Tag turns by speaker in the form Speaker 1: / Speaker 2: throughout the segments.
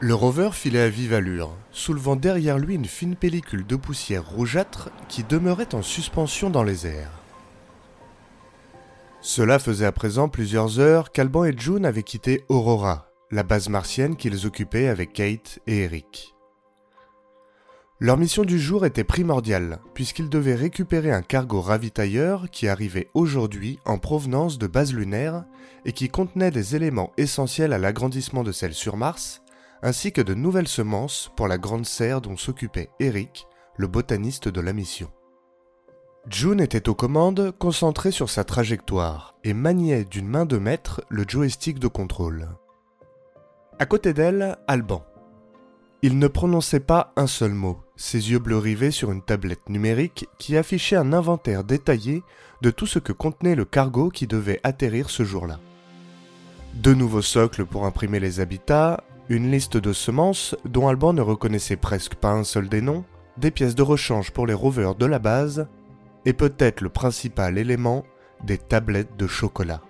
Speaker 1: Le rover filait à vive allure, soulevant derrière lui une fine pellicule de poussière rougeâtre qui demeurait en suspension dans les airs. Cela faisait à présent plusieurs heures qu'Alban et June avaient quitté Aurora, la base martienne qu'ils occupaient avec Kate et Eric. Leur mission du jour était primordiale, puisqu'ils devaient récupérer un cargo ravitailleur qui arrivait aujourd'hui en provenance de base lunaire et qui contenait des éléments essentiels à l'agrandissement de celle sur Mars, ainsi que de nouvelles semences pour la grande serre dont s'occupait Eric, le botaniste de la mission. June était aux commandes, concentrée sur sa trajectoire, et maniait d'une main de maître le joystick de contrôle. À côté d'elle, Alban. Il ne prononçait pas un seul mot, ses yeux bleus rivés sur une tablette numérique qui affichait un inventaire détaillé de tout ce que contenait le cargo qui devait atterrir ce jour-là. Deux nouveaux socles pour imprimer les habitats, une liste de semences dont Alban ne reconnaissait presque pas un seul des noms, des pièces de rechange pour les rovers de la base, et peut-être le principal élément, des tablettes de chocolat.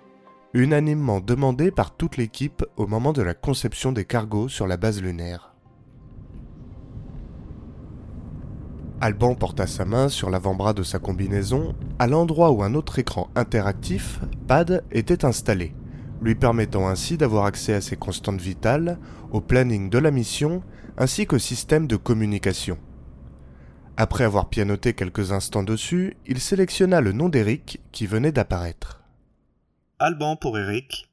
Speaker 1: Unanimement demandé par toute l'équipe au moment de la conception des cargos sur la base lunaire. Alban porta sa main sur l'avant-bras de sa combinaison, à l'endroit où un autre écran interactif, PAD, était installé, lui permettant ainsi d'avoir accès à ses constantes vitales, au planning de la mission, ainsi qu'au système de communication. Après avoir pianoté quelques instants dessus, il sélectionna le nom d'Eric qui venait d'apparaître.
Speaker 2: Alban pour Eric.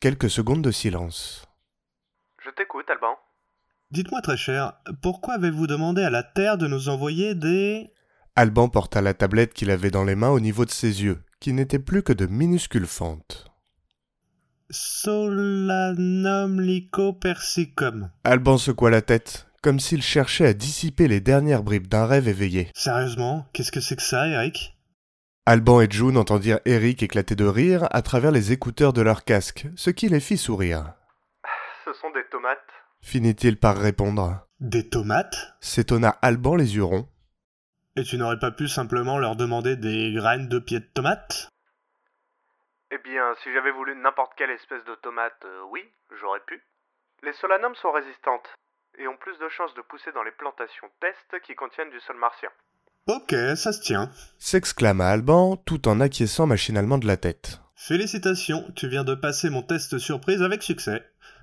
Speaker 1: Quelques secondes de silence.
Speaker 3: Je t'écoute, Alban.
Speaker 2: Dites-moi très cher, pourquoi avez-vous demandé à la Terre de nous envoyer des...
Speaker 1: Alban porta la tablette qu'il avait dans les mains au niveau de ses yeux, qui n'étaient plus que de minuscules fentes.
Speaker 2: Solanum lycopersicum.
Speaker 1: Alban secoua la tête, comme s'il cherchait à dissiper les dernières bribes d'un rêve éveillé.
Speaker 2: Sérieusement, qu'est-ce que c'est que ça, Eric?
Speaker 1: Alban et June entendirent Eric éclater de rire à travers les écouteurs de leur casque, ce qui les fit sourire.
Speaker 3: Ce sont des tomates.
Speaker 1: Finit-il par répondre.
Speaker 2: Des tomates?
Speaker 1: S'étonna Alban les yeux ronds.
Speaker 2: Et tu n'aurais pas pu simplement leur demander des graines de pieds de tomates?
Speaker 3: Eh bien, si j'avais voulu n'importe quelle espèce de tomate, euh, oui, j'aurais pu. Les solanums sont résistantes et ont plus de chances de pousser dans les plantations test qui contiennent du sol martien.
Speaker 2: Ok, ça se tient.
Speaker 1: S'exclama Alban tout en acquiesçant machinalement de la tête.
Speaker 2: Félicitations, tu viens de passer mon test surprise avec succès.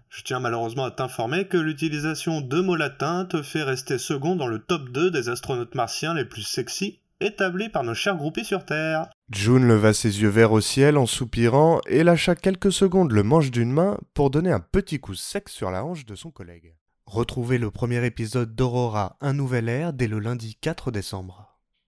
Speaker 2: Je tiens malheureusement à t'informer que l'utilisation de mots latins te fait rester second dans le top 2 des astronautes martiens les plus sexy établis par nos chers groupies sur Terre.
Speaker 1: June leva ses yeux verts au ciel en soupirant et lâcha quelques secondes le manche d'une main pour donner un petit coup sec sur la hanche de son collègue. Retrouvez le premier épisode d'Aurora Un Nouvel Air dès le lundi 4 décembre.